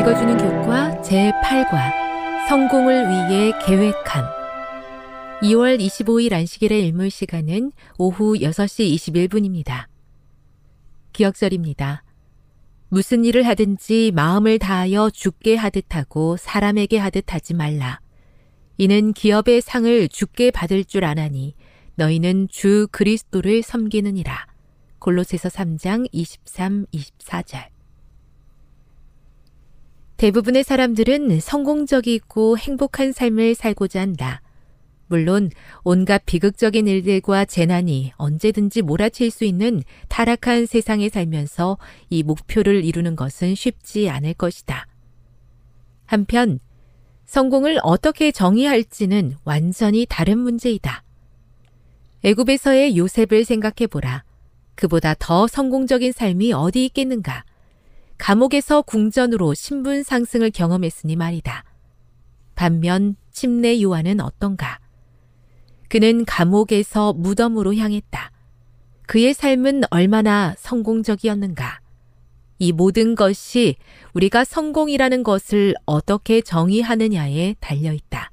읽어주는 교과 제8과 성공을 위해 계획함 2월 25일 안식일의 일몰 시간은 오후 6시 21분입니다. 기억절입니다. 무슨 일을 하든지 마음을 다하여 죽게 하듯 하고 사람에게 하듯 하지 말라. 이는 기업의 상을 죽게 받을 줄 아나니 너희는 주 그리스도를 섬기느니라. 골로새서 3장 23, 24절. 대부분의 사람들은 성공적이고 행복한 삶을 살고자 한다. 물론 온갖 비극적인 일들과 재난이 언제든지 몰아칠 수 있는 타락한 세상에 살면서 이 목표를 이루는 것은 쉽지 않을 것이다. 한편 성공을 어떻게 정의할지는 완전히 다른 문제이다. 애굽에서의 요셉을 생각해 보라. 그보다 더 성공적인 삶이 어디 있겠는가? 감옥에서 궁전으로 신분 상승을 경험했으니 말이다. 반면 침례 요한은 어떤가? 그는 감옥에서 무덤으로 향했다. 그의 삶은 얼마나 성공적이었는가? 이 모든 것이 우리가 성공이라는 것을 어떻게 정의하느냐에 달려 있다.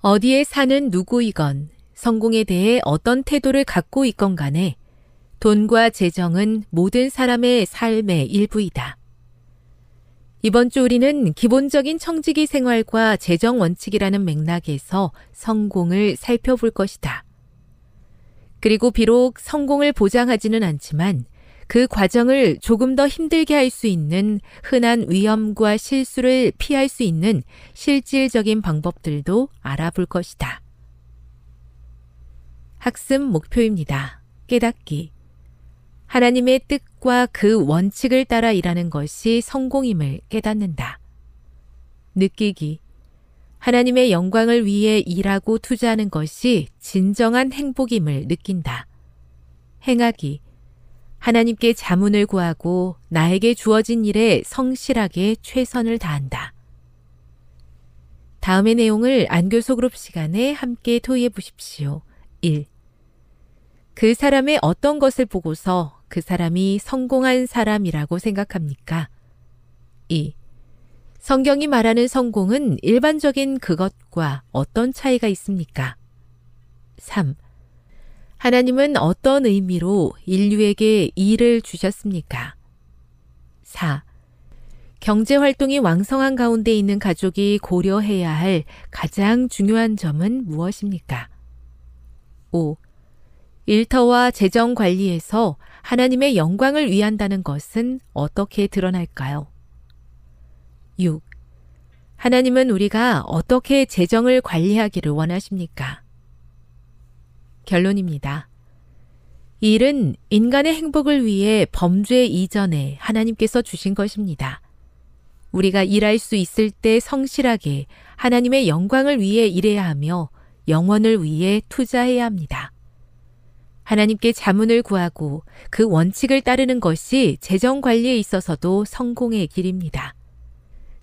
어디에 사는 누구이건 성공에 대해 어떤 태도를 갖고 있건 간에 돈과 재정은 모든 사람의 삶의 일부이다. 이번 주 우리는 기본적인 청지기 생활과 재정 원칙이라는 맥락에서 성공을 살펴볼 것이다. 그리고 비록 성공을 보장하지는 않지만 그 과정을 조금 더 힘들게 할 수 있는 흔한 위험과 실수를 피할 수 있는 실질적인 방법들도 알아볼 것이다. 학습 목표입니다. 깨닫기. 하나님의 뜻과 그 원칙을 따라 일하는 것이 성공임을 깨닫는다. 느끼기. 하나님의 영광을 위해 일하고 투자하는 것이 진정한 행복임을 느낀다. 행하기. 하나님께 자문을 구하고 나에게 주어진 일에 성실하게 최선을 다한다. 다음의 내용을 안교소 그룹 시간에 함께 토의해 보십시오. 1. 그 사람의 어떤 것을 보고서 그 사람이 성공한 사람이라고 생각합니까? 2. 성경이 말하는 성공은 일반적인 그것과 어떤 차이가 있습니까? 3. 하나님은 어떤 의미로 인류에게 일을 주셨습니까? 4. 경제 활동이 왕성한 가운데 있는 가족이 고려해야 할 가장 중요한 점은 무엇입니까? 5. 일터와 재정 관리에서 하나님의 영광을 위한다는 것은 어떻게 드러날까요? 6. 하나님은 우리가 어떻게 재정을 관리하기를 원하십니까? 결론입니다. 이 일은 인간의 행복을 위해 범죄 이전에 하나님께서 주신 것입니다. 우리가 일할 수 있을 때 성실하게 하나님의 영광을 위해 일해야 하며 영원을 위해 투자해야 합니다. 하나님께 자문을 구하고 그 원칙을 따르는 것이 재정 관리에 있어서도 성공의 길입니다.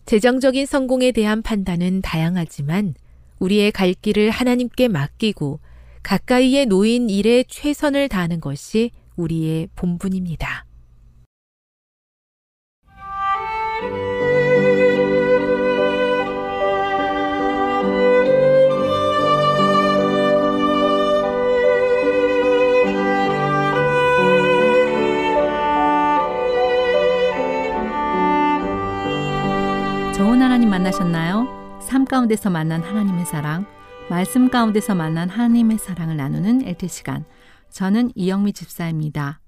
재정적인 성공에 대한 판단은 다양하지만 우리의 갈 길을 하나님께 맡기고 가까이에 놓인 일에 최선을 다하는 것이 우리의 본분입니다. 좋은 하나님 만나셨나요? 삶 가운데서 만난 하나님의 사랑, 말씀 가운데서 만난 하나님의 사랑을 나누는 엘트 시간. 저는 이영미 집사입니다.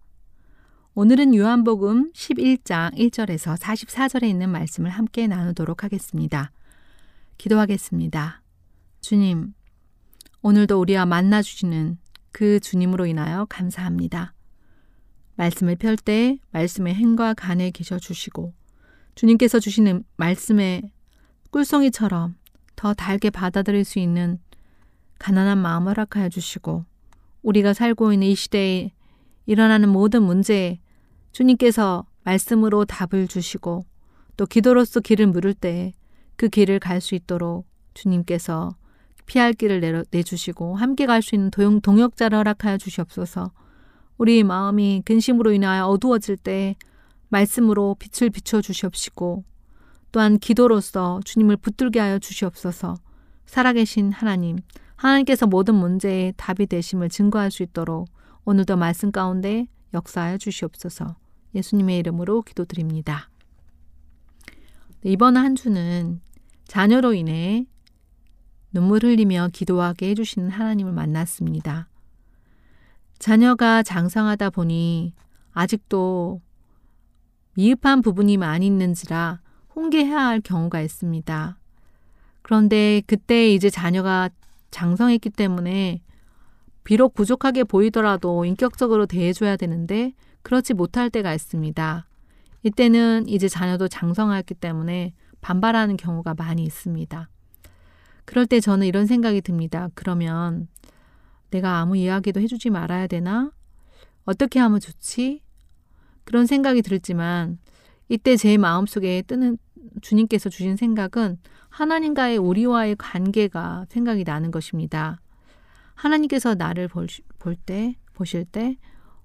오늘은 요한복음 11장 1절에서 44절에 있는 말씀을 함께 나누도록 하겠습니다. 기도하겠습니다. 주님, 오늘도 우리와 만나 주시는 그 주님으로 인하여 감사합니다. 말씀을 펼 때 말씀의 행과 간에 계셔 주시고 주님께서 주시는 말씀의 꿀송이처럼 더 달게 받아들일 수 있는 가난한 마음 허락하여 주시고 우리가 살고 있는 이 시대에 일어나는 모든 문제에 주님께서 말씀으로 답을 주시고 또 기도로서 길을 물을 때 그 길을 갈 수 있도록 주님께서 피할 길을 내려, 내주시고 함께 갈 수 있는 도용, 동역자를 허락하여 주시옵소서. 우리 마음이 근심으로 인하여 어두워질 때 말씀으로 빛을 비춰 주시옵시고 또한 기도로서 주님을 붙들게 하여 주시옵소서 살아계신 하나님, 하나님께서 모든 문제에 답이 되심을 증거할 수 있도록 오늘도 말씀 가운데 역사하여 주시옵소서 예수님의 이름으로 기도드립니다. 네, 이번 한 주는 자녀로 인해 눈물 흘리며 기도하게 해주시는 하나님을 만났습니다. 자녀가 장성하다 보니 아직도 미흡한 부분이 많이 있는지라 홍계해야 할 경우가 있습니다. 그런데 그때 이제 자녀가 장성했기 때문에 비록 부족하게 보이더라도 인격적으로 대해줘야 되는데 그렇지 못할 때가 있습니다. 이때는 이제 자녀도 장성했기 때문에 반발하는 경우가 많이 있습니다. 그럴 때 저는 이런 생각이 듭니다. 그러면 내가 아무 이야기도 해주지 말아야 되나? 어떻게 하면 좋지? 그런 생각이 들지만 이때 제 마음속에 뜨는 주님께서 주신 생각은 하나님과의 우리와의 관계가 생각이 나는 것입니다. 하나님께서 나를 볼 때, 보실 때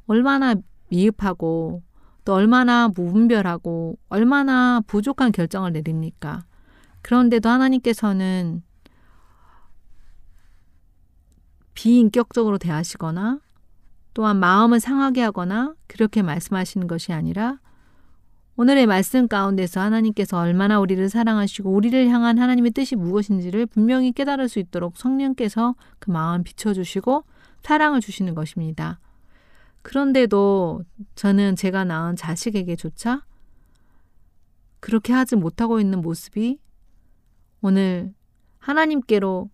얼마나 미흡하고 또 얼마나 무분별하고 얼마나 부족한 결정을 내립니까? 그런데도 하나님께서는 비인격적으로 대하시거나 또한 마음을 상하게 하거나 그렇게 말씀하시는 것이 아니라 오늘의 말씀 가운데서 하나님께서 얼마나 우리를 사랑하시고 우리를 향한 하나님의 뜻이 무엇인지를 분명히 깨달을 수 있도록 성령께서 그 마음 비춰주시고 사랑을 주시는 것입니다. 그런데도 저는 제가 낳은 자식에게조차 그렇게 하지 못하고 있는 모습이 오늘 하나님께로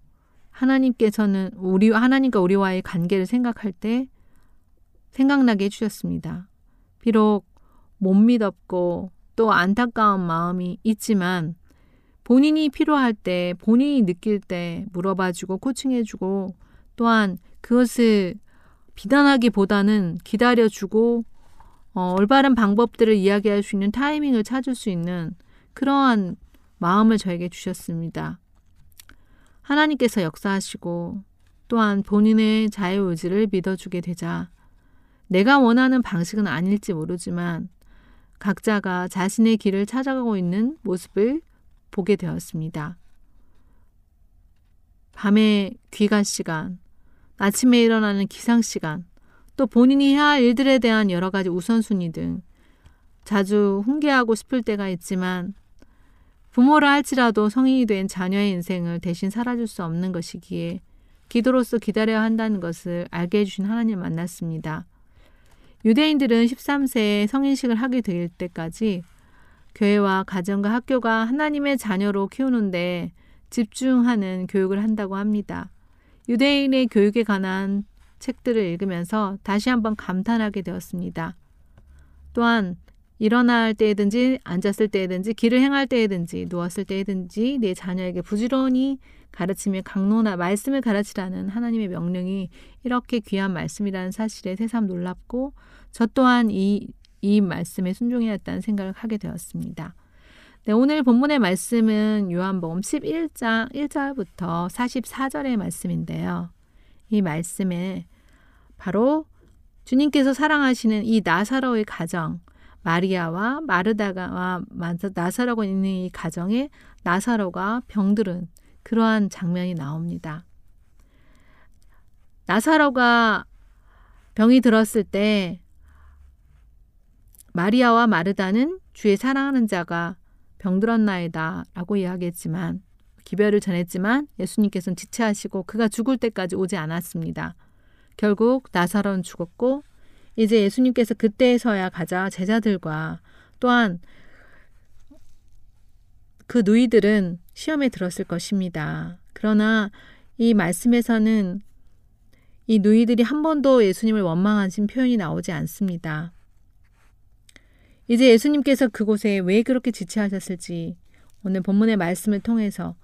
하나님께서는 우리 하나님과 우리와의 관계를 생각할 때 생각나게 해주셨습니다. 비록 못 믿었고 또 안타까운 마음이 있지만 본인이 필요할 때 본인이 느낄 때 물어봐주고 코칭해주고 또한 그것을 비난하기보다는 기다려주고 어, 올바른 방법들을 이야기할 수 있는 타이밍을 찾을 수 있는 그러한 마음을 저에게 주셨습니다. 하나님께서 역사하시고 또한 본인의 자유 의지를 믿어주게 되자 내가 원하는 방식은 아닐지 모르지만 각자가 자신의 길을 찾아가고 있는 모습을 보게 되었습니다. 밤에 귀가 시간, 아침에 일어나는 기상 시간, 또 본인이 해야 할 일들에 대한 여러 가지 우선순위 등 자주 훈계하고 싶을 때가 있지만 부모라 할지라도 성인이 된 자녀의 인생을 대신 살아줄 수 없는 것이기에 기도로서 기다려야 한다는 것을 알게 해주신 하나님을 만났습니다. 유대인들은 13세에 성인식을 하게 될 때까지 교회와 가정과 학교가 하나님의 자녀로 키우는데 집중하는 교육을 한다고 합니다. 유대인의 교육에 관한 책들을 읽으면서 다시 한번 감탄하게 되었습니다. 또한 일어날 때든지 앉았을 때든지 길을 행할 때든지 누웠을 때든지 내 자녀에게 부지런히 가르치며 강론하 말씀을 가르치라는 하나님의 명령이 이렇게 귀한 말씀이라는 사실에 새삼 놀랍고 저 또한 이, 이 말씀에 순종해야 했다는 생각을 하게 되었습니다. 네, 오늘 본문의 말씀은 요한복음 11장 1절부터 44절의 말씀인데요. 이 말씀에 바로 주님께서 사랑하시는 이 나사로의 가정, 마리아와 마르다가 나사로가 있는 이 가정에 나사로가 병들은 그러한 장면이 나옵니다. 나사로가 병이 들었을 때 마리아와 마르다는 주의 사랑하는 자가 병들었나이다 라고 이야기했지만 기별을 전했지만 예수님께서는 지체하시고 그가 죽을 때까지 오지 않았습니다. 결국 나사로는 죽었고 이제 예수님께서 그때에서야 가자 제자들과 또한 그 누이들은 시험에 들었을 것입니다. 그러나 이 말씀에서는 이 누이들이 한 번도 예수님을 원망하신 표현이 나오지 않습니다. 이제 예수님께서 그곳에 왜 그렇게 지체하셨을지 오늘 본문의 말씀을 통해서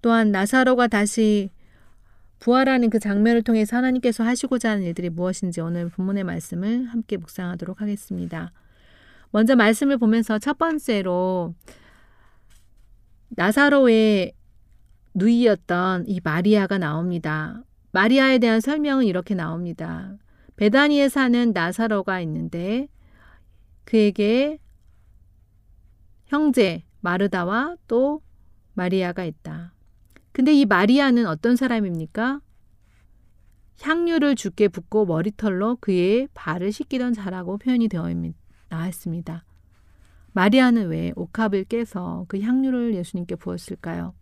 또한 나사로가 다시 부활하는 그 장면을 통해서 하나님께서 하시고자 하는 일들이 무엇인지 오늘 본문의 말씀을 함께 묵상하도록 하겠습니다. 먼저 말씀을 보면서 첫 번째로 나사로의 누이였던 이 마리아가 나옵니다. 마리아에 대한 설명은 이렇게 나옵니다. 베다니에 사는 나사로가 있는데 그에게 형제 마르다와 또 마리아가 있다. 근데 이 마리아는 어떤 사람입니까? 향유를 죽게 붓고 머리털로 그의 발을 씻기던 자라고 표현이 되어 나왔습니다. 마리아는 왜 옥합을 깨서 그 향유를 예수님께 부었을까요?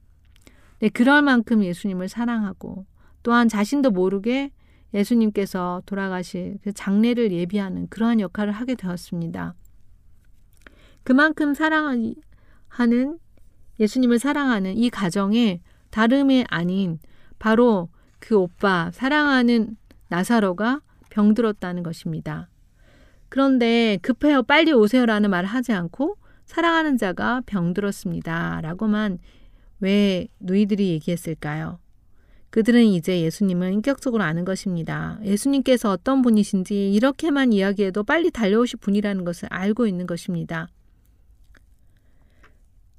네, 그럴 만큼 예수님을 사랑하고 또한 자신도 모르게 예수님께서 돌아가실 그 장례를 예비하는 그러한 역할을 하게 되었습니다. 그만큼 사랑하는 예수님을 사랑하는 이 가정에 다름이 아닌 바로 그 오빠 사랑하는 나사로가 병들었다는 것입니다. 그런데 급해요 빨리 오세요라는 말을 하지 않고 사랑하는 자가 병들었습니다. 라고만 왜 누이들이 얘기했을까요? 그들은 이제 예수님을 인격적으로 아는 것입니다. 예수님께서 어떤 분이신지 이렇게만 이야기해도 빨리 달려오실 분이라는 것을 알고 있는 것입니다.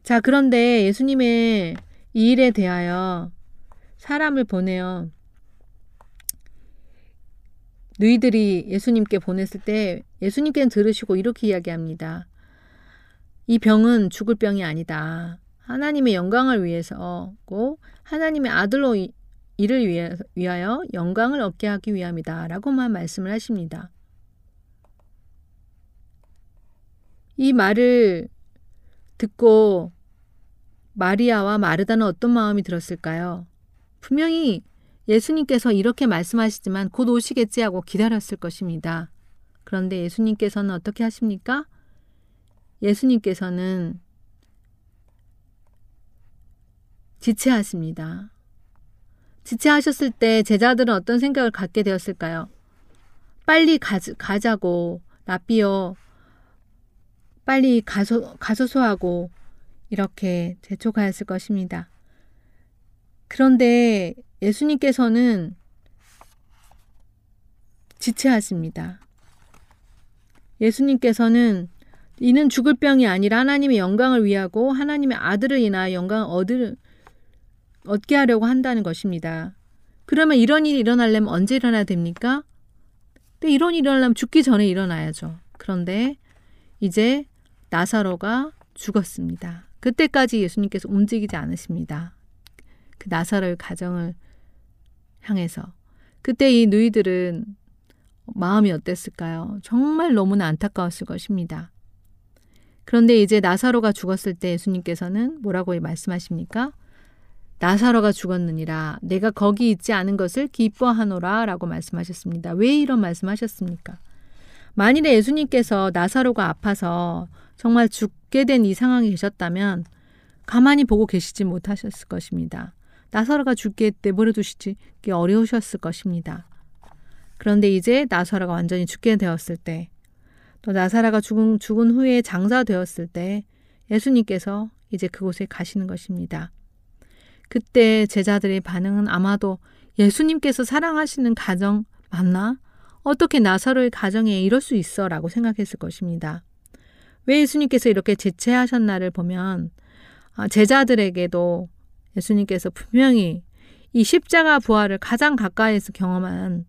자, 그런데 예수님의 이 일에 대하여 사람을 보내요. 누이들이 예수님께 보냈을 때 예수님께는 들으시고 이렇게 이야기합니다. 이 병은 죽을 병이 아니다. 하나님의 영광을 위해서고 하나님의 아들로 이를 위하여 영광을 얻게 하기 위함이다. 라고만 말씀을 하십니다. 이 말을 듣고 마리아와 마르다는 어떤 마음이 들었을까요? 분명히 예수님께서 이렇게 말씀하시지만 곧 오시겠지 하고 기다렸을 것입니다. 그런데 예수님께서는 어떻게 하십니까? 예수님께서는 지체하십니다. 지체하셨을 때 제자들은 어떤 생각을 갖게 되었을까요? 빨리 가, 자고 라비어 빨리 가소, 가소소하고 이렇게 재촉하였을 것입니다. 그런데 예수님께서는 지체하십니다. 예수님께서는 이는 죽을 병이 아니라 하나님의 영광을 위하고 하나님의 아들을 인하여 영광을 얻을 얻게 하려고 한다는 것입니다. 그러면 이런 일이 일어나려면 언제 일어나야 됩니까? 근데 이런 일이 일어나려면 죽기 전에 일어나야죠. 그런데 이제 나사로가 죽었습니다. 그때까지 예수님께서 움직이지 않으십니다. 그 나사로의 가정을 향해서. 그때 이 누이들은 마음이 어땠을까요? 정말 너무나 안타까웠을 것입니다. 그런데 이제 나사로가 죽었을 때 예수님께서는 뭐라고 말씀하십니까? 나사로가 죽었느니라 내가 거기 있지 않은 것을 기뻐하노라 라고 말씀하셨습니다. 왜 이런 말씀하셨습니까? 만일에 예수님께서 나사로가 아파서 정말 죽 게 된 이 상황에 계셨다면 가만히 보고 계시지 못하셨을 것입니다. 나사로가 죽게 내버려 두시기 어려우셨을 것입니다. 그런데 이제 나사로가 완전히 죽게 되었을 때, 또 나사로가 죽은, 죽은 후에 장사되었을 때 예수님께서 이제 그곳에 가시는 것입니다. 그때 제자들의 반응은 아마도 예수님께서 사랑하시는 가정 맞나? 어떻게 나사로의 가정에 이럴 수 있어? 라고 생각했을 것입니다. 왜 예수님께서 이렇게 제체하셨나를 보면 아, 제자들에게도 예수님께서 분명히 이 십자가 부활을 가장 가까이에서 경험한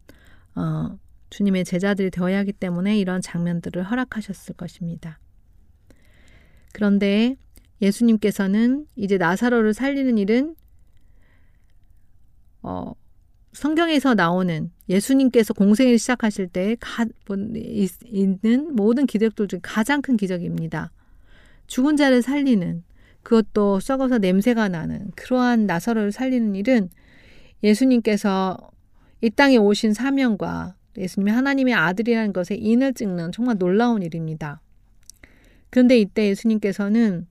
어, 주님의 제자들이 되어야 하기 때문에 이런 장면들을 허락하셨을 것입니다. 그런데 예수님께서는 이제 나사로를 살리는 일은 어, 성경에서 나오는 예수님께서 공생을 시작하실 때 가, 뭐, 있는 모든 기적들 중에 가장 큰 기적입니다. 죽은 자를 살리는 그것도 썩어서 냄새가 나는 그러한 나사로를 살리는 일은 예수님께서 이 땅에 오신 사명과 예수님이 하나님의 아들이라는 것에 인을 찍는 정말 놀라운 일입니다. 그런데 이때 예수님께서는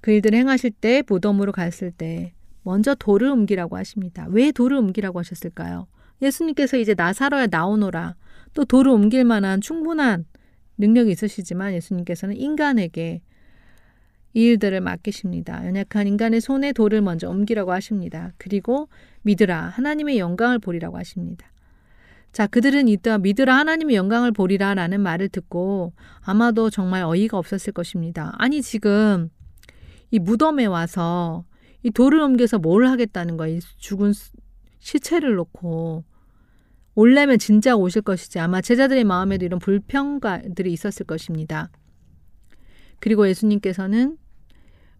그 일들을 행하실 때 무덤으로 갔을 때 먼저 돌을 옮기라고 하십니다. 왜 돌을 옮기라고 하셨을까요? 예수님께서 이제 나사로야 나오노라. 또 돌을 옮길 만한 충분한 능력이 있으시지만 예수님께서는 인간에게 이 일들을 맡기십니다. 연약한 인간의 손에 돌을 먼저 옮기라고 하십니다. 그리고 믿으라 하나님의 영광을 보리라고 하십니다. 자, 그들은 이따 믿으라 하나님의 영광을 보리라 라는 말을 듣고 아마도 정말 어이가 없었을 것입니다. 아니, 지금 이 무덤에 와서 이 돌을 옮겨서 뭘 하겠다는 거야. 이 죽은 시체를 놓고 올려면 진짜 오실 것이지 아마 제자들의 마음에도 이런 불평가들이 있었을 것입니다. 그리고 예수님께서는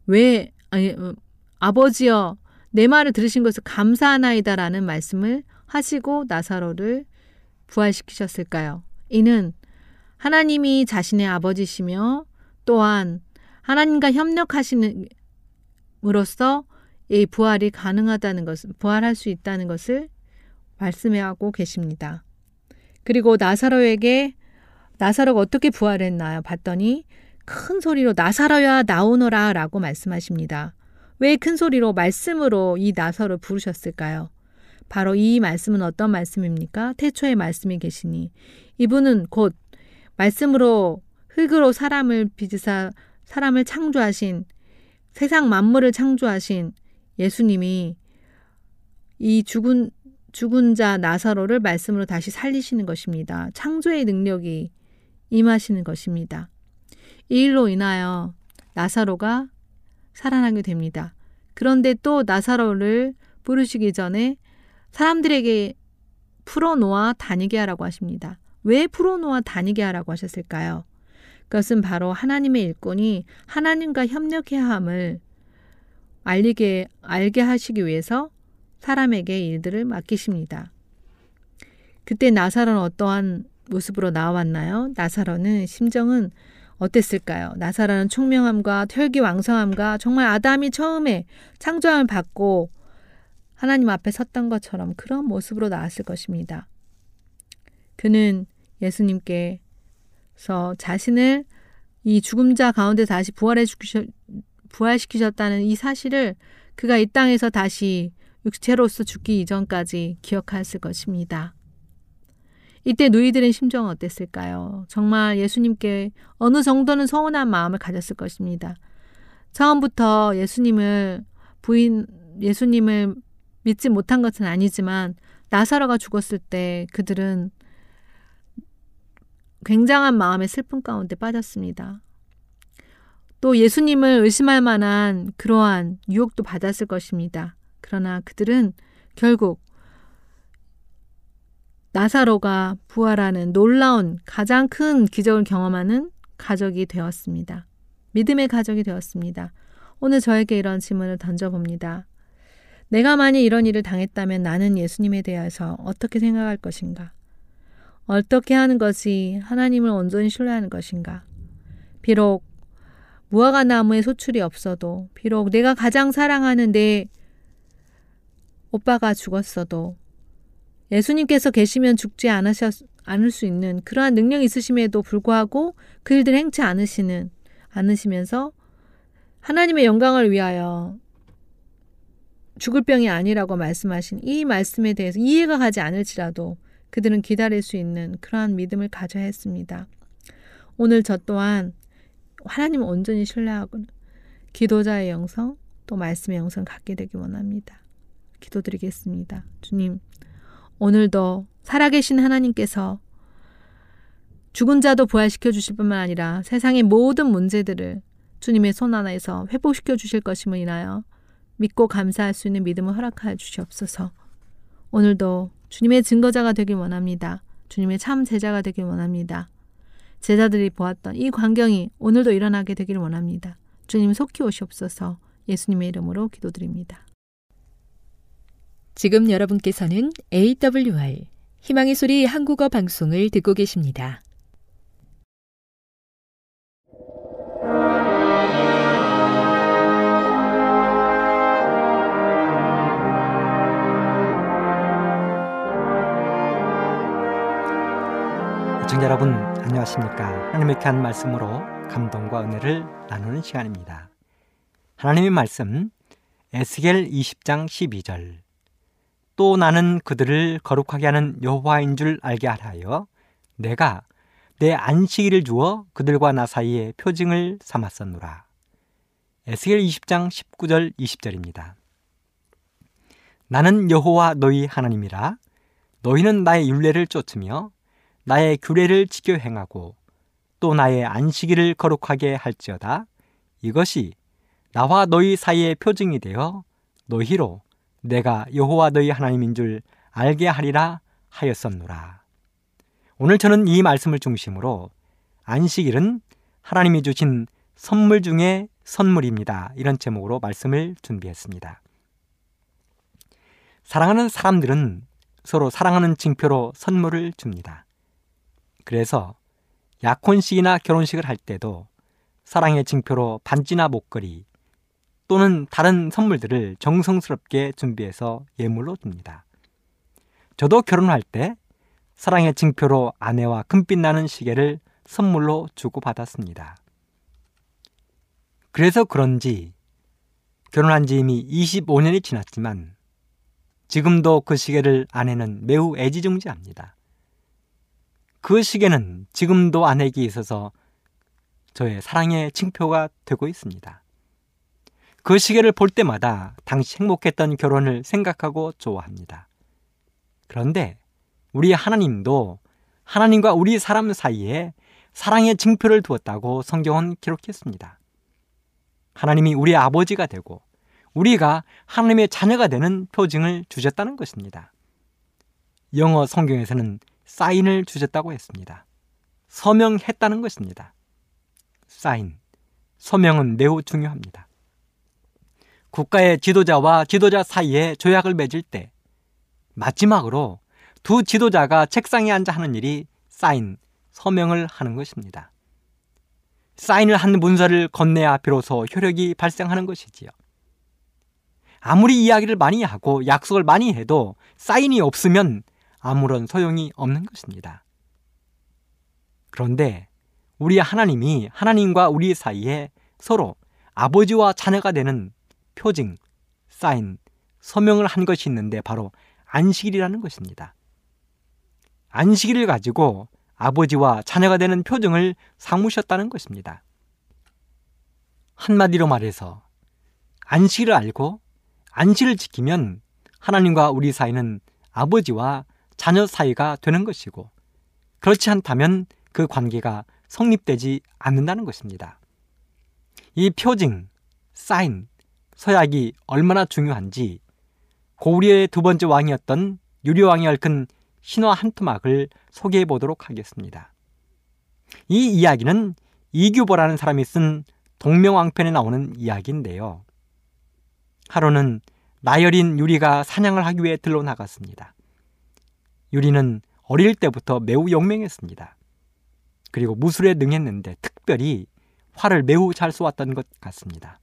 왜 아니 어, 아버지여 내 말을 들으신 것을 감사하나이다라는 말씀을 하시고 나사로를 부활시키셨을까요? 이는 하나님이 자신의 아버지시며 또한 하나님과 협력하시는 으로써 이 부활이 가능하다는 것을 부활할 수 있다는 것을 말씀하고 계십니다. 그리고 나사로에게 나사로가 어떻게 부활했나요? 봤더니 큰 소리로 나사로야 나오너라 라고 말씀하십니다. 왜 큰 소리로 말씀으로 이 나사로 부르셨을까요? 바로 이 말씀은 어떤 말씀입니까? 태초의 말씀이 계시니 이분은 곧 말씀으로 흙으로 사람을 빚으사 사람을 창조하신 세상 만물을 창조하신 예수님이 이 죽은 죽은 자 나사로를 말씀으로 다시 살리시는 것입니다. 창조의 능력이 임하시는 것입니다. 이 일로 인하여 나사로가 살아나게 됩니다. 그런데 또 나사로를 부르시기 전에 사람들에게 풀어놓아 다니게 하라고 하십니다. 왜 풀어놓아 다니게 하라고 하셨을까요? 그것은 바로 하나님의 일꾼이 하나님과 협력해야 함을 알리게, 알게 하시기 위해서 사람에게 일들을 맡기십니다. 그때 나사로는 어떠한 모습으로 나왔나요? 나사로는 심정은 어땠을까요? 나사로는 총명함과 혈기 왕성함과 정말 아담이 처음에 창조함을 받고 하나님 앞에 섰던 것처럼 그런 모습으로 나왔을 것입니다. 그는 예수님께서 자신을 이 죽음자 가운데 다시 부활해 부활시키셨다는 이 사실을 그가 이 땅에서 다시 육체로서 죽기 이전까지 기억했을 것입니다. 이때 누이들의 심정은 어땠을까요? 정말 예수님께 어느 정도는 서운한 마음을 가졌을 것입니다. 처음부터 예수님을 부인, 예수님을 믿지 못한 것은 아니지만 나사로가 죽었을 때 그들은 굉장한 마음의 슬픔 가운데 빠졌습니다. 또 예수님을 의심할 만한 그러한 유혹도 받았을 것입니다. 그러나 그들은 결국 나사로가 부활하는 놀라운 가장 큰 기적을 경험하는 가족이 되었습니다. 믿음의 가족이 되었습니다. 오늘 저에게 이런 질문을 던져봅니다. 내가 만약 이런 일을 당했다면 나는 예수님에 대해서 어떻게 생각할 것인가? 어떻게 하는 것이 하나님을 온전히 신뢰하는 것인가? 비록 무화과 나무에 소출이 없어도 비록 내가 가장 사랑하는 내 오빠가 죽었어도 예수님께서 계시면 죽지 않으셨, 않을 수 있는 그러한 능력이 있으심에도 불구하고 그 일들 행치 않으시는 않으시면서 하나님의 영광을 위하여 죽을 병이 아니라고 말씀하신 이 말씀에 대해서 이해가 가지 않을지라도 그들은 기다릴 수 있는 그러한 믿음을 가져야 했습니다. 오늘 저 또한 하나님을 온전히 신뢰하고 기도자의 영성 또 말씀의 영성 갖게 되기 원합니다. 기도드리겠습니다. 주님, 오늘도 살아계신 하나님께서 죽은 자도 부활시켜 주실 뿐만 아니라 세상의 모든 문제들을 주님의 손 하나에서 회복시켜 주실 것임을 인하여 믿고 감사할 수 있는 믿음을 허락하여 주시옵소서. 오늘도 주님의 증거자가 되길 원합니다. 주님의 참 제자가 되길 원합니다. 제자들이 보았던 이 광경이 오늘도 일어나게 되길 원합니다. 주님 속히 오시옵소서 예수님의 이름으로 기도드립니다. 지금 여러분께서는 AWR 희망의 소리 한국어 방송을 듣고 계십니다. 애청자 여러분 안녕하십니까? 하나님의 귀한 말씀으로 감동과 은혜를 나누는 시간입니다. 하나님의 말씀 에스겔 20장 12절. 또 나는 그들을 거룩하게 하는 여호와인 줄 알게 하여 내가 내 안식일을 주어 그들과 나 사이에 표징을 삼았었노라. 에스겔 20장 19절 20절입니다. 나는 여호와 너희 하나님이라. 너희는 나의 율례를 쫓으며 나의 규례를 지켜 행하고 또 나의 안식일을 거룩하게 할지어다. 이것이 나와 너희 사이의 표징이 되어 너희로 내가 여호와 너희 하나님인 줄 알게 하리라 하였었노라. 오늘 저는 이 말씀을 중심으로 안식일은 하나님이 주신 선물 중에 선물입니다. 이런 제목으로 말씀을 준비했습니다. 사랑하는 사람들은 서로 사랑하는 징표로 선물을 줍니다. 그래서 약혼식이나 결혼식을 할 때도 사랑의 징표로 반지나 목걸이 또는 다른 선물들을 정성스럽게 준비해서 예물로 줍니다. 저도 결혼할 때 사랑의 징표로 아내와 금빛 나는 시계를 선물로 주고받았습니다. 그래서 그런지 결혼한 지 이미 25년이 지났지만 지금도 그 시계를 아내는 매우 애지중지합니다. 그 시계는 지금도 아내에게 있어서 저의 사랑의 징표가 되고 있습니다. 그 시계를 볼 때마다 당시 행복했던 결혼을 생각하고 좋아합니다. 그런데 우리 하나님도 하나님과 우리 사람 사이에 사랑의 징표를 두었다고 성경은 기록했습니다. 하나님이 우리 아버지가 되고 우리가 하나님의 자녀가 되는 표징을 주셨다는 것입니다. 영어 성경에서는 사인을 주셨다고 했습니다. 서명했다는 것입니다. 사인. 서명은 매우 중요합니다. 국가의 지도자와 지도자 사이에 조약을 맺을 때 마지막으로 두 지도자가 책상에 앉아 하는 일이 사인, 서명을 하는 것입니다. 사인을 한 문서를 건네야 비로소 효력이 발생하는 것이지요. 아무리 이야기를 많이 하고 약속을 많이 해도 사인이 없으면 아무런 소용이 없는 것입니다. 그런데 우리 하나님이 하나님과 우리 사이에 서로 아버지와 자녀가 되는 표징, 사인, 서명을 한 것이 있는데 바로 안식일이라는 것입니다. 안식일을 가지고 아버지와 자녀가 되는 표징을 삼으셨다는 것입니다. 한마디로 말해서 안식일을 알고 안식을 지키면 하나님과 우리 사이는 아버지와 자녀 사이가 되는 것이고 그렇지 않다면 그 관계가 성립되지 않는다는 것입니다. 이 표징, 사인, 서약이 얼마나 중요한지 고구려의 두 번째 왕이었던 유리왕이 얽은 신화 한 토막을 소개해 보도록 하겠습니다. 이 이야기는 이규보라는 사람이 쓴 동명왕편에 나오는 이야기인데요. 하루는 나열인 유리가 사냥을 하기 위해 들러 나갔습니다. 유리는 어릴 때부터 매우 용맹했습니다. 그리고 무술에 능했는데 특별히 활을 매우 잘 쏘았던 것 같습니다.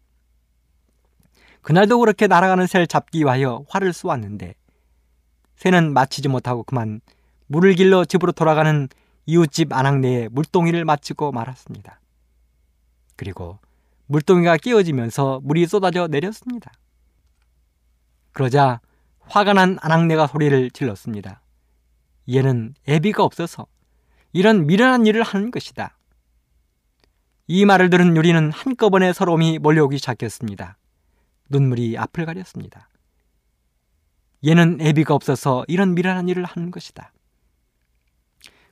그날도 그렇게 날아가는 새를 잡기 위하여 활을 쏘았는데 새는 마치지 못하고 그만 물을 길러 집으로 돌아가는 이웃집 안악내에 물동이를 마치고 말았습니다. 그리고 물동이가 끼어지면서 물이 쏟아져 내렸습니다. 그러자 화가 난 안악내가 소리를 질렀습니다. 얘는 애비가 없어서 이런 미련한 일을 하는 것이다. 이 말을 들은 유리는 한꺼번에 서러움이 몰려오기 시작했습니다. 눈물이 앞을 가렸습니다. 얘는 애비가 없어서 이런 미련한 일을 하는 것이다.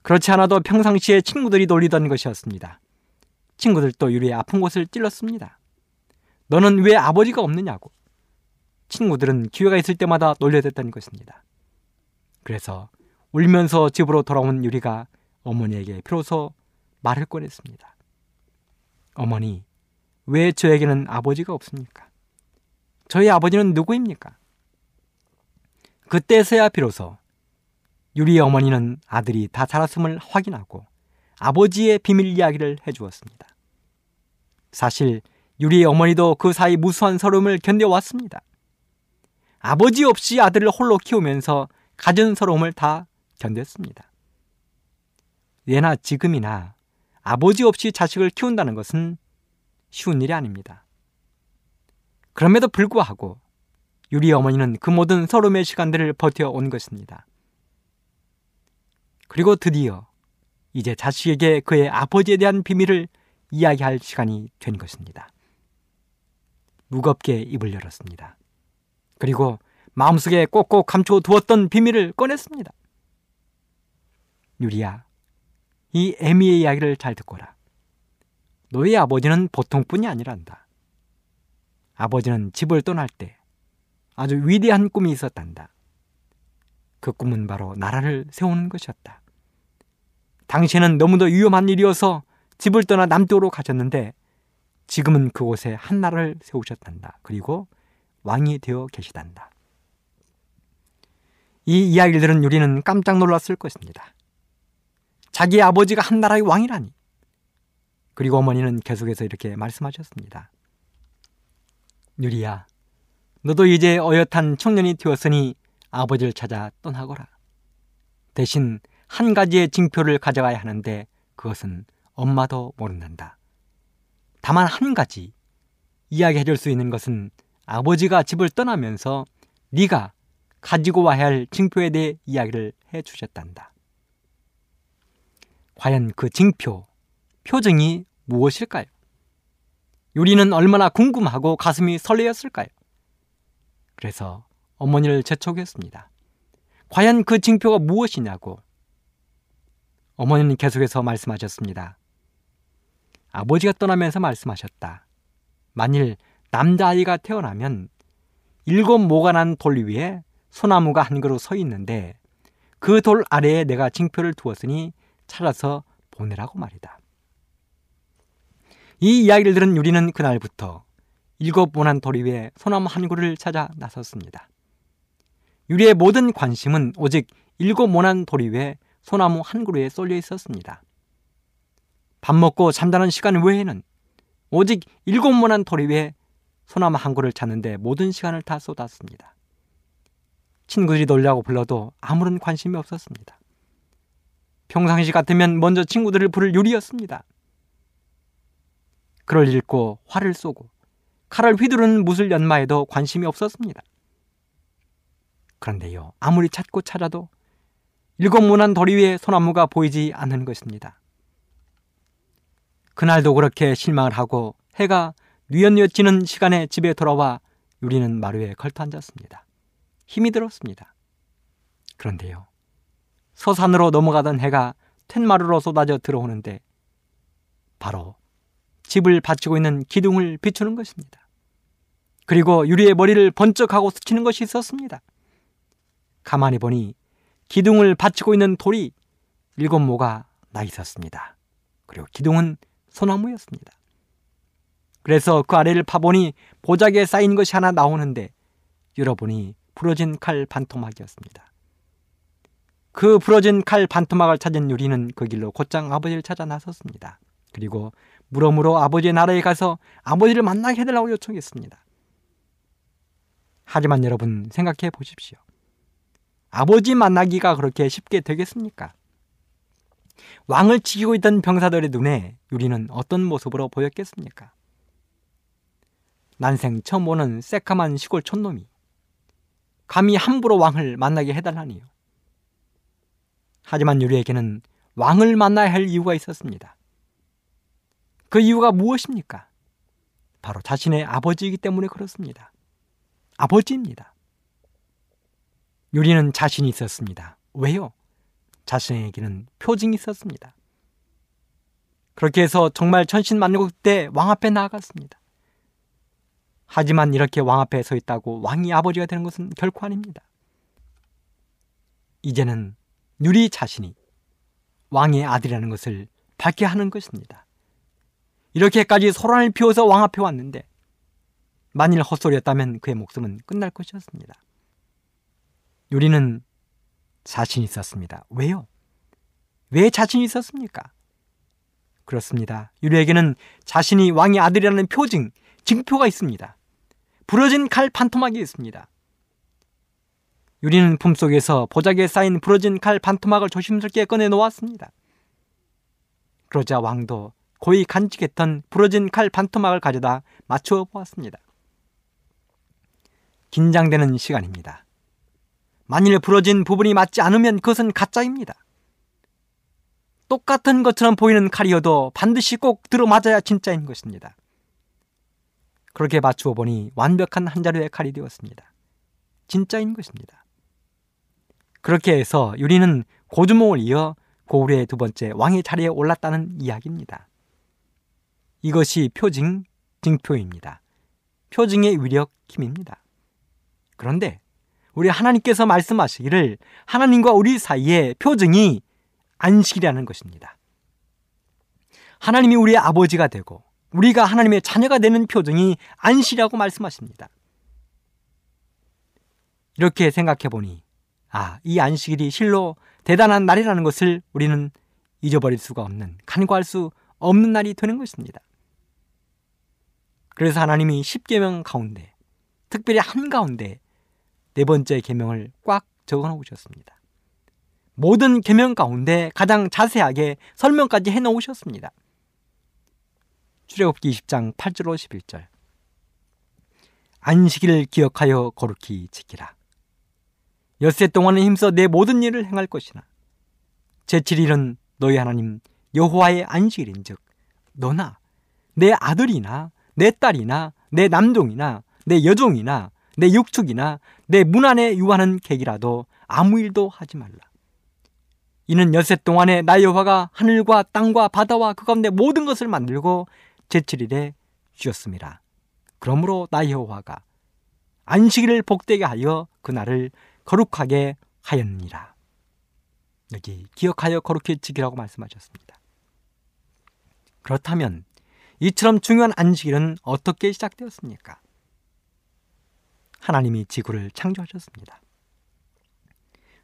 그렇지 않아도 평상시에 친구들이 놀리던 것이었습니다. 친구들도 유리의 아픈 곳을 찔렀습니다. 너는 왜 아버지가 없느냐고. 친구들은 기회가 있을 때마다 놀려댔던 것입니다. 그래서 울면서 집으로 돌아온 유리가 어머니에게 비로소 말을 꺼냈습니다. 어머니, 왜 저에게는 아버지가 없습니까? 저희 아버지는 누구입니까? 그때서야 비로소 유리의 어머니는 아들이 다 자랐음을 확인하고 아버지의 비밀 이야기를 해주었습니다. 사실 유리의 어머니도 그 사이 무수한 서러움을 견뎌왔습니다. 아버지 없이 아들을 홀로 키우면서 가진 서러움을 다 견뎠습니다. 예나 지금이나 아버지 없이 자식을 키운다는 것은 쉬운 일이 아닙니다. 그럼에도 불구하고 유리 어머니는 그 모든 서러움의 시간들을 버텨온 것입니다. 그리고 드디어 이제 자식에게 그의 아버지에 대한 비밀을 이야기할 시간이 된 것입니다. 무겁게 입을 열었습니다. 그리고 마음속에 꼭꼭 감춰 두었던 비밀을 꺼냈습니다. 유리야, 이 에미의 이야기를 잘 듣거라. 너의 아버지는 보통뿐이 아니란다. 아버지는 집을 떠날 때 아주 위대한 꿈이 있었단다. 그 꿈은 바로 나라를 세우는 것이었다. 당시에는 너무도 위험한 일이어서 집을 떠나 남쪽으로 가셨는데 지금은 그곳에 한 나라를 세우셨단다. 그리고 왕이 되어 계시단다. 이 이야기를 들은 유리는 깜짝 놀랐을 것입니다. 자기 아버지가 한 나라의 왕이라니. 그리고 어머니는 계속해서 이렇게 말씀하셨습니다. 유리야, 너도 이제 어엿한 청년이 되었으니 아버지를 찾아 떠나거라. 대신 한 가지의 징표를 가져가야 하는데 그것은 엄마도 모른단다. 다만 한 가지 이야기해 줄 수 있는 것은 아버지가 집을 떠나면서 네가 가지고 와야 할 징표에 대해 이야기를 해 주셨단다. 과연 그 징표, 표정이 무엇일까요? 유리는 얼마나 궁금하고 가슴이 설레었을까요? 그래서 어머니를 재촉했습니다. 과연 그 징표가 무엇이냐고. 어머니는 계속해서 말씀하셨습니다. 아버지가 떠나면서 말씀하셨다. 만일 남자아이가 태어나면 일곱 모가 난 돌 위에 소나무가 한 그루 서 있는데 그 돌 아래에 내가 징표를 두었으니 찾아서 보내라고 말이다. 이 이야기를 들은 유리는 그날부터 일곱 모난 돌 위에 소나무 한 그루를 찾아 나섰습니다. 유리의 모든 관심은 오직 일곱 모난 돌 위에 소나무 한 그루에 쏠려 있었습니다. 밥 먹고 잠자는 시간 외에는 오직 일곱 모난 돌 위에 소나무 한 그루를 찾는데 모든 시간을 다 쏟았습니다. 친구들이 놀라고 불러도 아무런 관심이 없었습니다. 평상시 같으면 먼저 친구들을 부를 유리였습니다. 그를 읽고 활을 쏘고 칼을 휘두르는 무술 연마에도 관심이 없었습니다. 그런데요, 아무리 찾고 찾아도 일곱 문한 도리 위에 소나무가 보이지 않는 것입니다. 그날도 그렇게 실망을 하고 해가 뉘엿뉘엿 지는 시간에 집에 돌아와 유리는 마루에 걸터 앉았습니다. 힘이 들었습니다. 그런데요, 서산으로 넘어가던 해가 텐마루로 쏟아져 들어오는데 바로 집을 받치고 있는 기둥을 비추는 것입니다. 그리고 유리의 머리를 번쩍하고 스치는 것이 있었습니다. 가만히 보니 기둥을 받치고 있는 돌이 일곱 모가 나 있었습니다. 그리고 기둥은 소나무였습니다. 그래서 그 아래를 파보니 보자기에 쌓인 것이 하나 나오는데 열어보니 부러진 칼 반토막이었습니다. 그 부러진 칼 반토막을 찾은 유리는 그 길로 곧장 아버지를 찾아 나섰습니다. 그리고 물어물어 아버지의 나라에 가서 아버지를 만나게 해달라고 요청했습니다. 하지만 여러분 생각해 보십시오. 아버지 만나기가 그렇게 쉽게 되겠습니까? 왕을 지키고 있던 병사들의 눈에 유리는 어떤 모습으로 보였겠습니까? 난생 처음 보는 새까만 시골 촌놈이 감히 함부로 왕을 만나게 해달라니요. 하지만 유리에게는 왕을 만나야 할 이유가 있었습니다. 그 이유가 무엇입니까? 바로 자신의 아버지이기 때문에 그렇습니다. 아버지입니다. 유리는 자신이 있었습니다. 왜요? 자신에게는 표징이 있었습니다. 그렇게 해서 정말 천신만고 때왕 앞에 나아갔습니다. 하지만 이렇게 왕 앞에 서 있다고 왕이 아버지가 되는 것은 결코 아닙니다. 이제는 유리 자신이 왕의 아들이라는 것을 밝게 하는 것입니다. 이렇게까지 소란을 피워서 왕 앞에 왔는데 만일 헛소리였다면 그의 목숨은 끝날 것이었습니다. 유리는 자신이 있었습니다. 왜요? 왜 자신이 있었습니까? 그렇습니다. 유리에게는 자신이 왕의 아들이라는 표징, 증표가 있습니다. 부러진 칼 반토막이 있습니다. 유리는 품속에서 보자기에 쌓인 부러진 칼 반토막을 조심스럽게 꺼내 놓았습니다. 그러자 왕도 고이 간직했던 부러진 칼 반토막을 가져다 맞추어 보았습니다. 긴장되는 시간입니다. 만일 부러진 부분이 맞지 않으면 그것은 가짜입니다. 똑같은 것처럼 보이는 칼이어도 반드시 꼭 들어맞아야 진짜인 것입니다. 그렇게 맞추어 보니 완벽한 한 자루의 칼이 되었습니다. 진짜인 것입니다. 그렇게 해서 유리는 고주몽을 이어 고구려의 두 번째 왕의 자리에 올랐다는 이야기입니다. 이것이 표징, 증표입니다. 표징의 위력, 힘입니다. 그런데 우리 하나님께서 말씀하시기를 하나님과 우리 사이에 표징이 안식이라는 것입니다. 하나님이 우리의 아버지가 되고 우리가 하나님의 자녀가 되는 표징이 안식이라고 말씀하십니다. 이렇게 생각해 보니 아, 이 안식일이 실로 대단한 날이라는 것을 우리는 잊어버릴 수가 없는 간과할 수 없는 날이 되는 것입니다. 그래서 하나님이 10계명 가운데 특별히 한 가운데 네 번째 계명을 꽉 적어 놓으셨습니다. 모든 계명 가운데 가장 자세하게 설명까지 해 놓으셨습니다. 출애굽기 20장 8절로 11절. 안식일을 기억하여 거룩히 지키라. 엿새 동안에 힘써 내 모든 일을 행할 것이나 제7일은 너희 하나님 여호와의 안식일인즉 너나 내 아들이나 내 딸이나 내 남종이나 내 여종이나 내 육축이나 내 문 안에 유하는 객이라도 아무 일도 하지 말라. 이는 여세 동안에 나 여호와가 하늘과 땅과 바다와 그 가운데 모든 것을 만들고 제7일에 쉬었습니다. 그러므로 나 여호와가 안식일을 복되게 하여 그날을 거룩하게 하였느니라. 여기 기억하여 거룩히 지키라고 말씀하셨습니다. 그렇다면 이처럼 중요한 안식일은 어떻게 시작되었습니까? 하나님이 지구를 창조하셨습니다.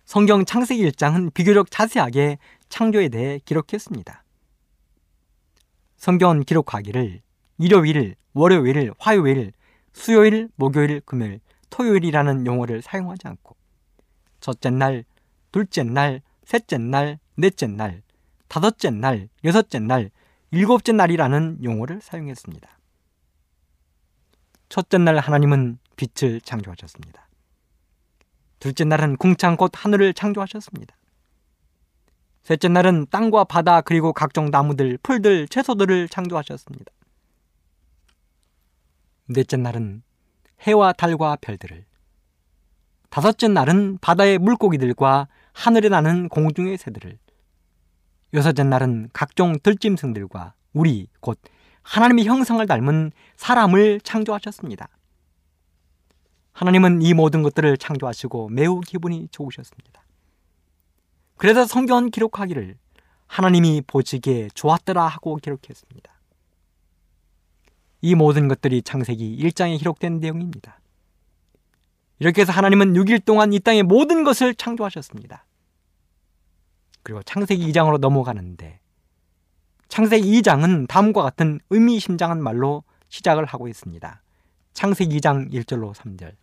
성경 창세기 1장은 비교적 자세하게 창조에 대해 기록했습니다. 성경은 기록하기를 일요일, 월요일, 화요일, 수요일, 목요일, 금요일, 토요일이라는 용어를 사용하지 않고 첫째 날, 둘째 날, 셋째 날, 넷째 날, 다섯째 날, 여섯째 날, 일곱째 날이라는 용어를 사용했습니다. 첫째 날 하나님은 빛을 창조하셨습니다. 둘째 날은 궁창 곧 하늘을 창조하셨습니다. 셋째 날은 땅과 바다 그리고 각종 나무들, 풀들, 채소들을 창조하셨습니다. 넷째 날은 해와 달과 별들을 다섯째 날은 바다의 물고기들과 하늘에 나는 공중의 새들을 여섯째 날은 각종 들짐승들과 우리 곧 하나님의 형상을 닮은 사람을 창조하셨습니다. 하나님은 이 모든 것들을 창조하시고 매우 기분이 좋으셨습니다. 그래서 성경은 기록하기를 하나님이 보시기에 좋았더라 하고 기록했습니다. 이 모든 것들이 창세기 1장에 기록된 내용입니다. 이렇게 해서 하나님은 6일 동안 이 땅의 모든 것을 창조하셨습니다. 그리고 창세기 2장으로 넘어가는데 창세기 2장은 다음과 같은 의미심장한 말로 시작을 하고 있습니다. 창세기 2장 1절로 3절.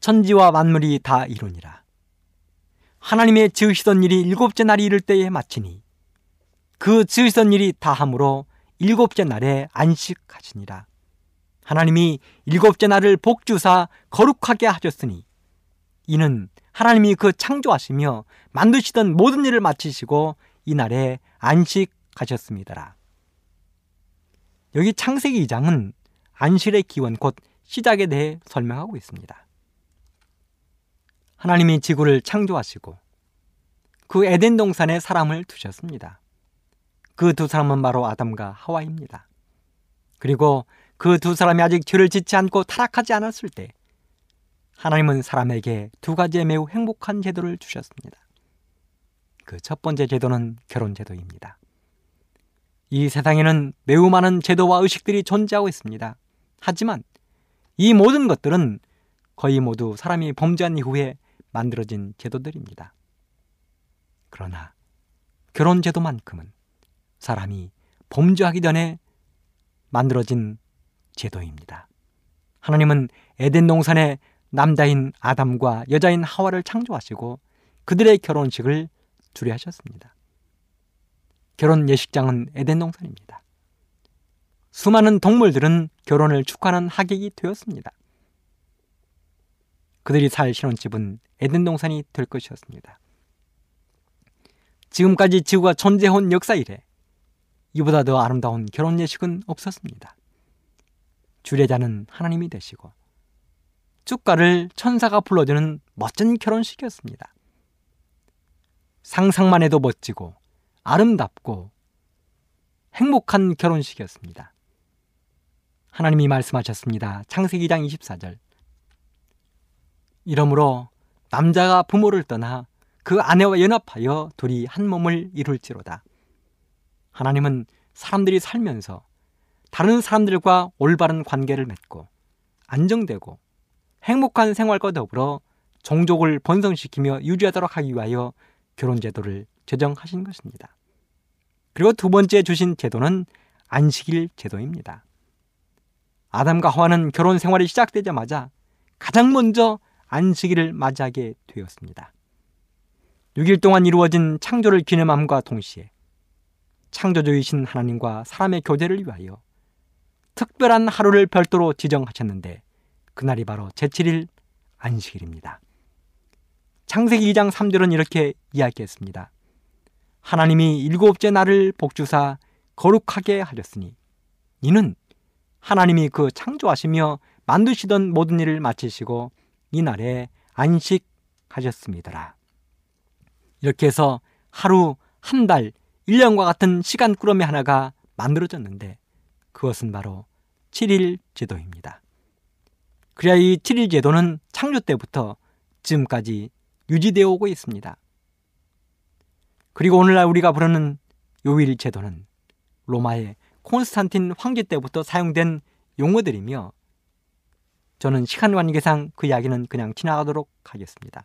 천지와 만물이 다 이루니라. 하나님의 지으시던 일이 일곱째 날이 이를 때에 마치니 그 지으시던 일이 다함으로 일곱째 날에 안식하시니라. 하나님이 일곱째 날을 복주사 거룩하게 하셨으니 이는 하나님이 그 창조하시며 만드시던 모든 일을 마치시고 이 날에 안식하셨습니다. 여기 창세기 2장은 안식의 기원 곧 시작에 대해 설명하고 있습니다. 하나님이 지구를 창조하시고 그 에덴 동산에 사람을 두셨습니다. 그 두 사람은 바로 아담과 하와입니다. 그리고 그 두 사람이 아직 죄를 짓지 않고 타락하지 않았을 때 하나님은 사람에게 두 가지의 매우 행복한 제도를 주셨습니다. 그 첫 번째 제도는 결혼 제도입니다. 이 세상에는 매우 많은 제도와 의식들이 존재하고 있습니다. 하지만 이 모든 것들은 거의 모두 사람이 범죄한 이후에 만들어진 제도들입니다. 그러나 결혼 제도만큼은 사람이 범죄하기 전에 만들어진 제도입니다. 하나님은 에덴 동산에 남자인 아담과 여자인 하와를 창조하시고 그들의 결혼식을 주례하셨습니다. 결혼 예식장은 에덴 동산입니다. 수많은 동물들은 결혼을 축하하는 하객이 되었습니다. 그들이 살 신혼집은 에덴 동산이 될 것이었습니다. 지금까지 지구가 존재해온 역사 이래 이보다 더 아름다운 결혼 예식은 없었습니다. 주례자는 하나님이 되시고 축가를 천사가 불러주는 멋진 결혼식이었습니다. 상상만 해도 멋지고 아름답고 행복한 결혼식이었습니다. 하나님이 말씀하셨습니다. 창세기 2장 24절. 이러므로 남자가 부모를 떠나 그 아내와 연합하여 둘이 한 몸을 이룰지로다. 하나님은 사람들이 살면서 다른 사람들과 올바른 관계를 맺고 안정되고 행복한 생활과 더불어 종족을 번성시키며 유지하도록 하기 위하여 결혼 제도를 제정하신 것입니다. 그리고 두 번째 주신 제도는 안식일 제도입니다. 아담과 하와는 결혼 생활이 시작되자마자 가장 먼저 안식일을 맞이하게 되었습니다. 6일 동안 이루어진 창조를 기념함과 동시에 창조주이신 하나님과 사람의 교제를 위하여 특별한 하루를 별도로 지정하셨는데 그날이 바로 제7일 안식일입니다. 창세기 2장 3절은 이렇게 이야기했습니다. 하나님이 일곱째 날을 복주사 거룩하게 하셨으니 이는 하나님이 그 창조하시며 만드시던 모든 일을 마치시고 이 날에 안식하셨습니다. 이렇게 해서 하루, 한 달, 1년과 같은 시간 꾸러미 하나가 만들어졌는데 그것은 바로 7일 제도입니다. 그래야 이 7일 제도는 창조 때부터 지금까지 유지되어 오고 있습니다. 그리고 오늘날 우리가 부르는 요일 제도는 로마의 콘스탄틴 황제 때부터 사용된 용어들이며 저는 시간 관계상 그 이야기는 그냥 지나가도록 하겠습니다.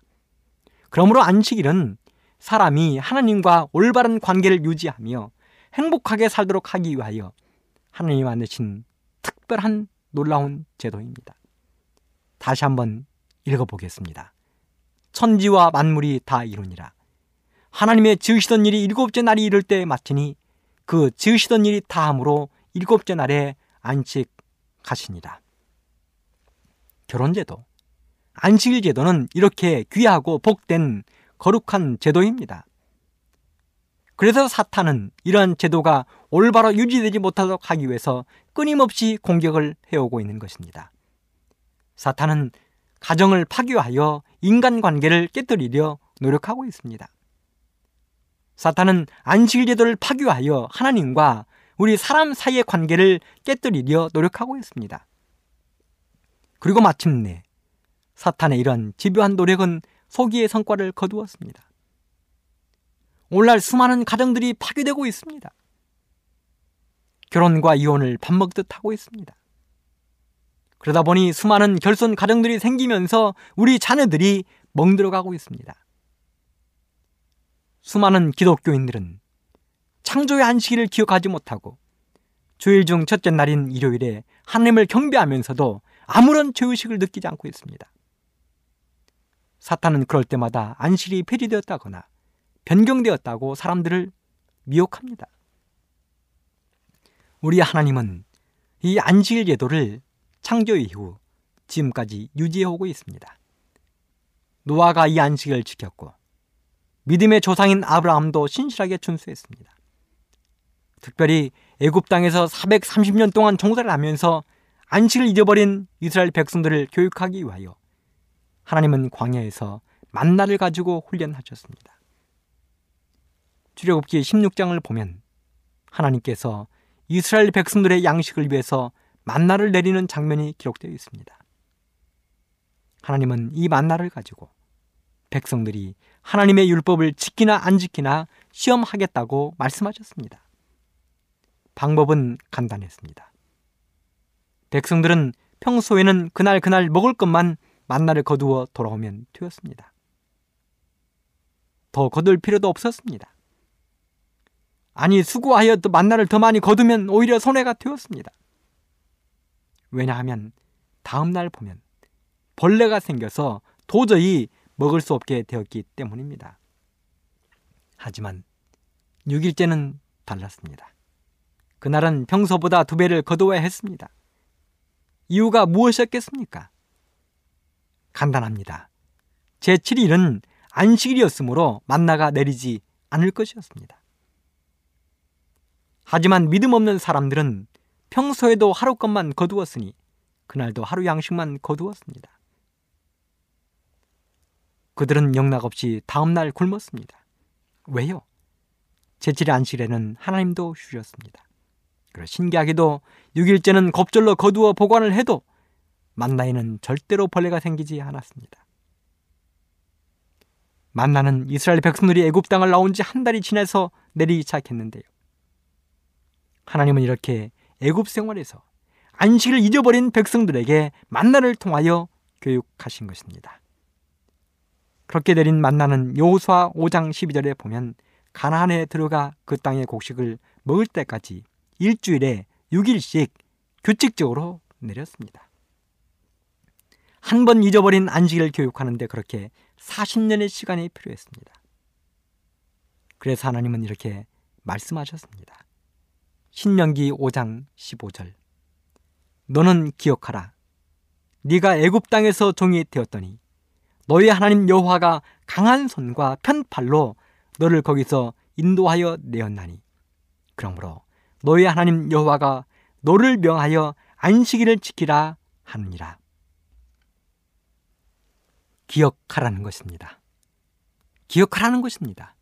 그러므로 안식일은 사람이 하나님과 올바른 관계를 유지하며 행복하게 살도록 하기 위하여 하나님이 만드신 특별한 놀라운 제도입니다. 다시 한번 읽어보겠습니다. 천지와 만물이 다 이루니라. 하나님의 지으시던 일이 일곱째 날이 이를 때 마치니 그 지으시던 일이 다함으로 일곱째 날에 안식하시니라. 결혼제도, 안식일 제도는 이렇게 귀하고 복된 거룩한 제도입니다. 그래서 사탄은 이러한 제도가 올바로 유지되지 못하도록 하기 위해서 끊임없이 공격을 해오고 있는 것입니다. 사탄은 가정을 파괴하여 인간관계를 깨뜨리려 노력하고 있습니다. 사탄은 안식일 제도를 파괴하여 하나님과 우리 사람 사이의 관계를 깨뜨리려 노력하고 있습니다. 그리고 마침내 사탄의 이런 집요한 노력은 소기의 성과를 거두었습니다. 오늘날 수많은 가정들이 파괴되고 있습니다. 결혼과 이혼을 밥 먹듯 하고 있습니다. 그러다 보니 수많은 결손 가정들이 생기면서 우리 자녀들이 멍들어가고 있습니다. 수많은 기독교인들은 창조의 안식일을 기억하지 못하고 주일 중 첫째 날인 일요일에 하나님을 경배하면서도 아무런 죄의식을 느끼지 않고 있습니다. 사탄은 그럴 때마다 안식일이 폐지되었다거나 변경되었다고 사람들을 미혹합니다. 우리 하나님은 이 안식일 제도를 창조 이후 지금까지 유지해오고 있습니다. 노아가 이 안식을 지켰고 믿음의 조상인 아브라함도 신실하게 준수했습니다. 특별히 애굽 땅에서 430년 동안 종살을 하면서 안식을 잊어버린 이스라엘 백성들을 교육하기 위하여 하나님은 광야에서 만나를 가지고 훈련하셨습니다. 출애굽기 16장을 보면 하나님께서 이스라엘 백성들의 양식을 위해서 만나를 내리는 장면이 기록되어 있습니다. 하나님은 이 만나를 가지고 백성들이 하나님의 율법을 지키나 안 지키나 시험하겠다고 말씀하셨습니다. 방법은 간단했습니다. 백성들은 평소에는 그날 그날 먹을 것만 만나를 거두어 돌아오면 되었습니다. 더 거둘 필요도 없었습니다. 아니 수고하여 또 만나를 더 많이 거두면 오히려 손해가 되었습니다. 왜냐하면 다음 날 보면 벌레가 생겨서 도저히 먹을 수 없게 되었기 때문입니다. 하지만 6일째는 달랐습니다. 그날은 평소보다 두 배를 거두어야 했습니다. 이유가 무엇이었겠습니까? 간단합니다. 제7일은 안식일이었으므로 만나가 내리지 않을 것이었습니다. 하지만 믿음 없는 사람들은 평소에도 하루 것만 거두었으니 그날도 하루 양식만 거두었습니다. 그들은 영락없이 다음날 굶었습니다. 왜요? 제7일 안식일에는 하나님도 쉬셨습니다. 그리고 신기하게도 6일째는 겁절로 거두어 보관을 해도 만나에는 절대로 벌레가 생기지 않았습니다. 만나는 이스라엘 백성들이 애굽 땅을 나온 지 한 달이 지나서 내리기 시작했는데요. 하나님은 이렇게 애굽 생활에서 안식을 잊어버린 백성들에게 만나를 통하여 교육하신 것입니다. 그렇게 내린 만나는 여호수아 5장 12절에 보면 가나안에 들어가 그 땅의 곡식을 먹을 때까지 일주일에 6일씩 규칙적으로 내렸습니다. 한 번 잊어버린 안식일을 교육하는데 그렇게 40년의 시간이 필요했습니다. 그래서 하나님은 이렇게 말씀하셨습니다. 신명기 5장 15절 너는 기억하라 네가 애굽 땅에서 종이 되었더니 너희 하나님 여호와가 강한 손과 편팔로 너를 거기서 인도하여 내었나니 그러므로 너희 하나님 여호와가 너를 명하여 안식일을 지키라 하느니라. 기억하라는 것입니다. 기억하라는 것입니다.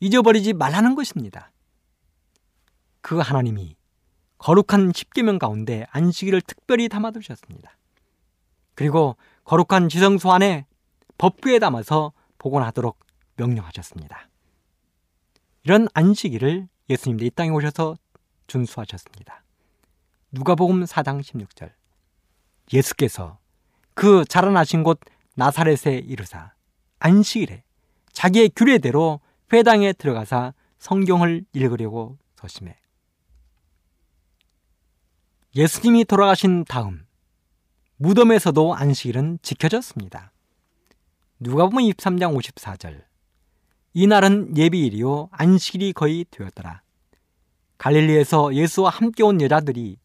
잊어버리지 말라는 것입니다. 그 하나님이 거룩한 십계명 가운데 안식일을 특별히 담아두셨습니다. 그리고 거룩한 지성소 안에 법규에 담아서 복원하도록 명령하셨습니다. 이런 안식일을 예수님도 이 땅에 오셔서 준수하셨습니다. 누가복음 4장 16절 예수께서 그 자라나신 곳 나사렛에 이르사 안식일에 자기의 규례대로 회당에 들어가사 성경을 읽으려고 서심해 예수님이 돌아가신 다음 무덤에서도 안식일은 지켜졌습니다. 누가복음 23장 54절 이날은 예비일이요 안식일이 거의 되었더라. 갈릴리에서 예수와 함께 온 여자들이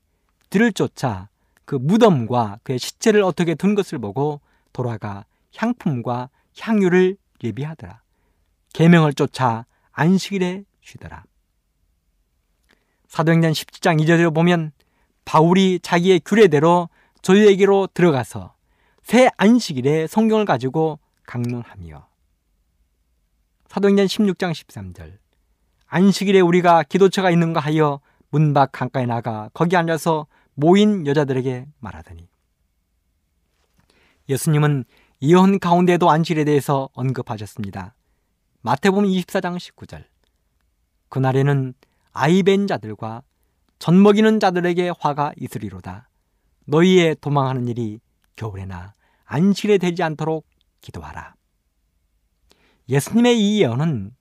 들을 쫓아 그 무덤과 그의 시체를 어떻게 둔 것을 보고 돌아가 향품과 향유를 예비하더라. 계명을 쫓아 안식일에 쉬더라. 사도행전 17장 2절에 보면 바울이 자기의 규례대로 저희에게로 들어가서 새 안식일에 성경을 가지고 강론하며 사도행전 16장 13절 안식일에 우리가 기도처가 있는가 하여 문밖 강가에 나가 거기 앉아서 모인 여자들에게 말하더니 예수님은 예언 가운데도 안식일에 대해서 언급하셨습니다. 마태복음 24장 19절 그날에는 아이벤 자들과 젖 먹이는 자들에게 화가 있으리로다. 너희의 도망하는 일이 겨울에나 안식일에 되지 않도록 기도하라. 예수님의 이 예언은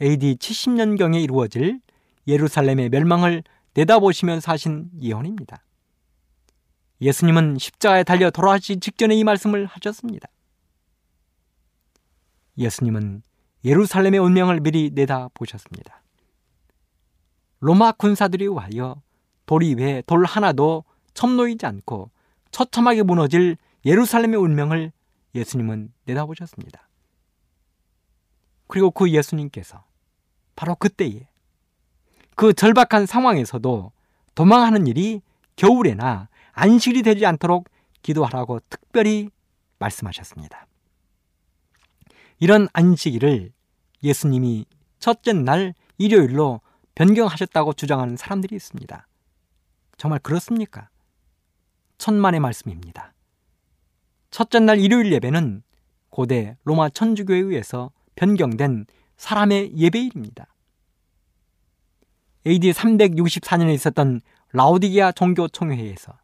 AD 70년경에 이루어질 예루살렘의 멸망을 내다보시면서 하신 예언입니다. 예수님은 십자가에 달려 돌아가시 직전에 이 말씀을 하셨습니다. 예수님은 예루살렘의 운명을 미리 내다보셨습니다. 로마 군사들이 와여 돌이 외에 돌 하나도 첨놓이지 않고 처참하게 무너질 예루살렘의 운명을 예수님은 내다보셨습니다. 그리고 그 예수님께서 바로 그때에 그 절박한 상황에서도 도망하는 일이 겨울에나 안식이 되지 않도록 기도하라고 특별히 말씀하셨습니다. 이런 안식일을 예수님이 첫째 날 일요일로 변경하셨다고 주장하는 사람들이 있습니다. 정말 그렇습니까? 천만의 말씀입니다. 첫째 날 일요일 예배는 고대 로마 천주교에 의해서 변경된 사람의 예배일입니다. AD 364년에 있었던 라우디게아 종교 총회에서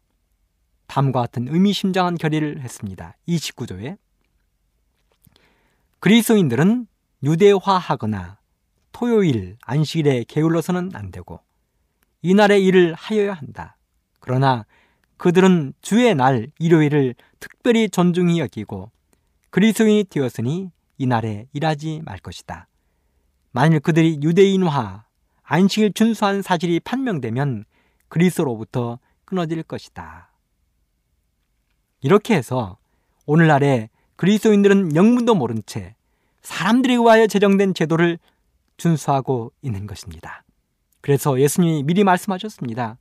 다음과 같은 의미심장한 결의를 했습니다. 29조에 그리스도인들은 유대화하거나 토요일 안식일에 게을러서는 안 되고 이날의 일을 하여야 한다. 그러나 그들은 주의 날 일요일을 특별히 존중히 여기고 그리스도인이 되었으니 이날에 일하지 말 것이다. 만일 그들이 유대인화, 안식일 준수한 사실이 판명되면 그리스로부터 끊어질 것이다. 이렇게 해서 오늘날에 그리스도인들은 영문도 모른 채 사람들에 의하여 제정된 제도를 준수하고 있는 것입니다. 그래서 예수님이 미리 말씀하셨습니다.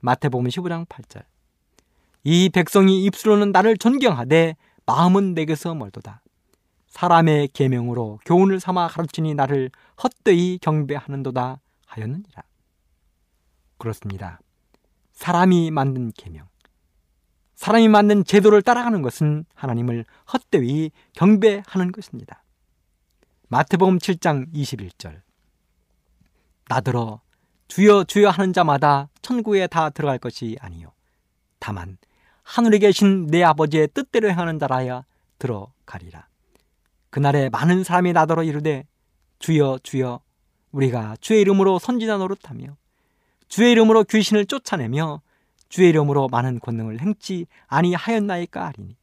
마태복음 15장 8절. 이 백성이 입술로는 나를 존경하되 마음은 내게서 멀도다. 사람의 계명으로 교훈을 삼아 가르치니 나를 헛되이 경배하는도다 하였느니라. 그렇습니다. 사람이 만든 계명, 사람이 만든 제도를 따라가는 것은 하나님을 헛되이 경배하는 것입니다. 마태복음 7장 21절. 나더러 주여 주여 하는 자마다 천국에 다 들어갈 것이 아니요 다만 하늘에 계신 내 아버지의 뜻대로 행하는 자라야 들어가리라. 그날에 많은 사람이 나더러 이르되 주여 주여 우리가 주의 이름으로 선지자 노릇하며 주의 이름으로 귀신을 쫓아내며 주의 이름으로 많은 권능을 행치 아니하였나이까 하리니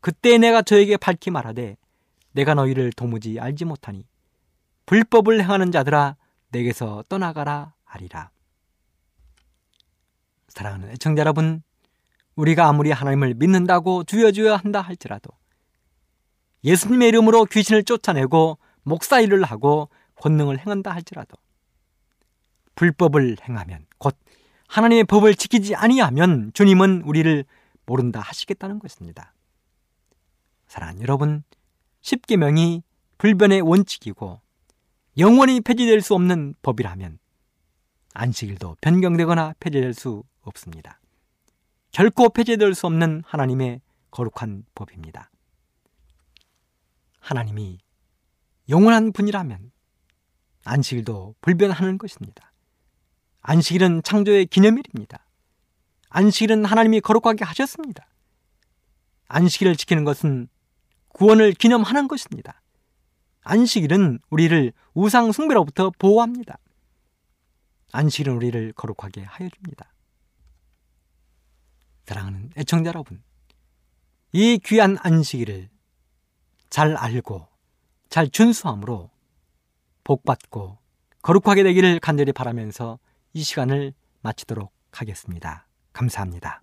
그때 내가 저에게 밝히 말하되 내가 너희를 도무지 알지 못하니 불법을 행하는 자들아 내게서 떠나가라 하리라. 사랑하는 애청자 여러분, 우리가 아무리 하나님을 믿는다고 주여 주여 한다 할지라도 예수님의 이름으로 귀신을 쫓아내고 목사 일을 하고 권능을 행한다 할지라도 불법을 행하면 곧 하나님의 법을 지키지 아니하면 주님은 우리를 모른다 하시겠다는 것입니다. 사랑하는 여러분, 십계명이 불변의 원칙이고 영원히 폐지될 수 없는 법이라면 안식일도 변경되거나 폐지될 수 없습니다. 결코 폐지될 수 없는 하나님의 거룩한 법입니다. 하나님이 영원한 분이라면 안식일도 불변하는 것입니다. 안식일은 창조의 기념일입니다. 안식일은 하나님이 거룩하게 하셨습니다. 안식일을 지키는 것은 구원을 기념하는 것입니다. 안식일은 우리를 우상 숭배로부터 보호합니다. 안식일은 우리를 거룩하게 하여 줍니다. 사랑하는 애청자 여러분, 이 귀한 안식일을 잘 알고 잘 준수함으로 복받고 거룩하게 되기를 간절히 바라면서 이 시간을 마치도록 하겠습니다. 감사합니다.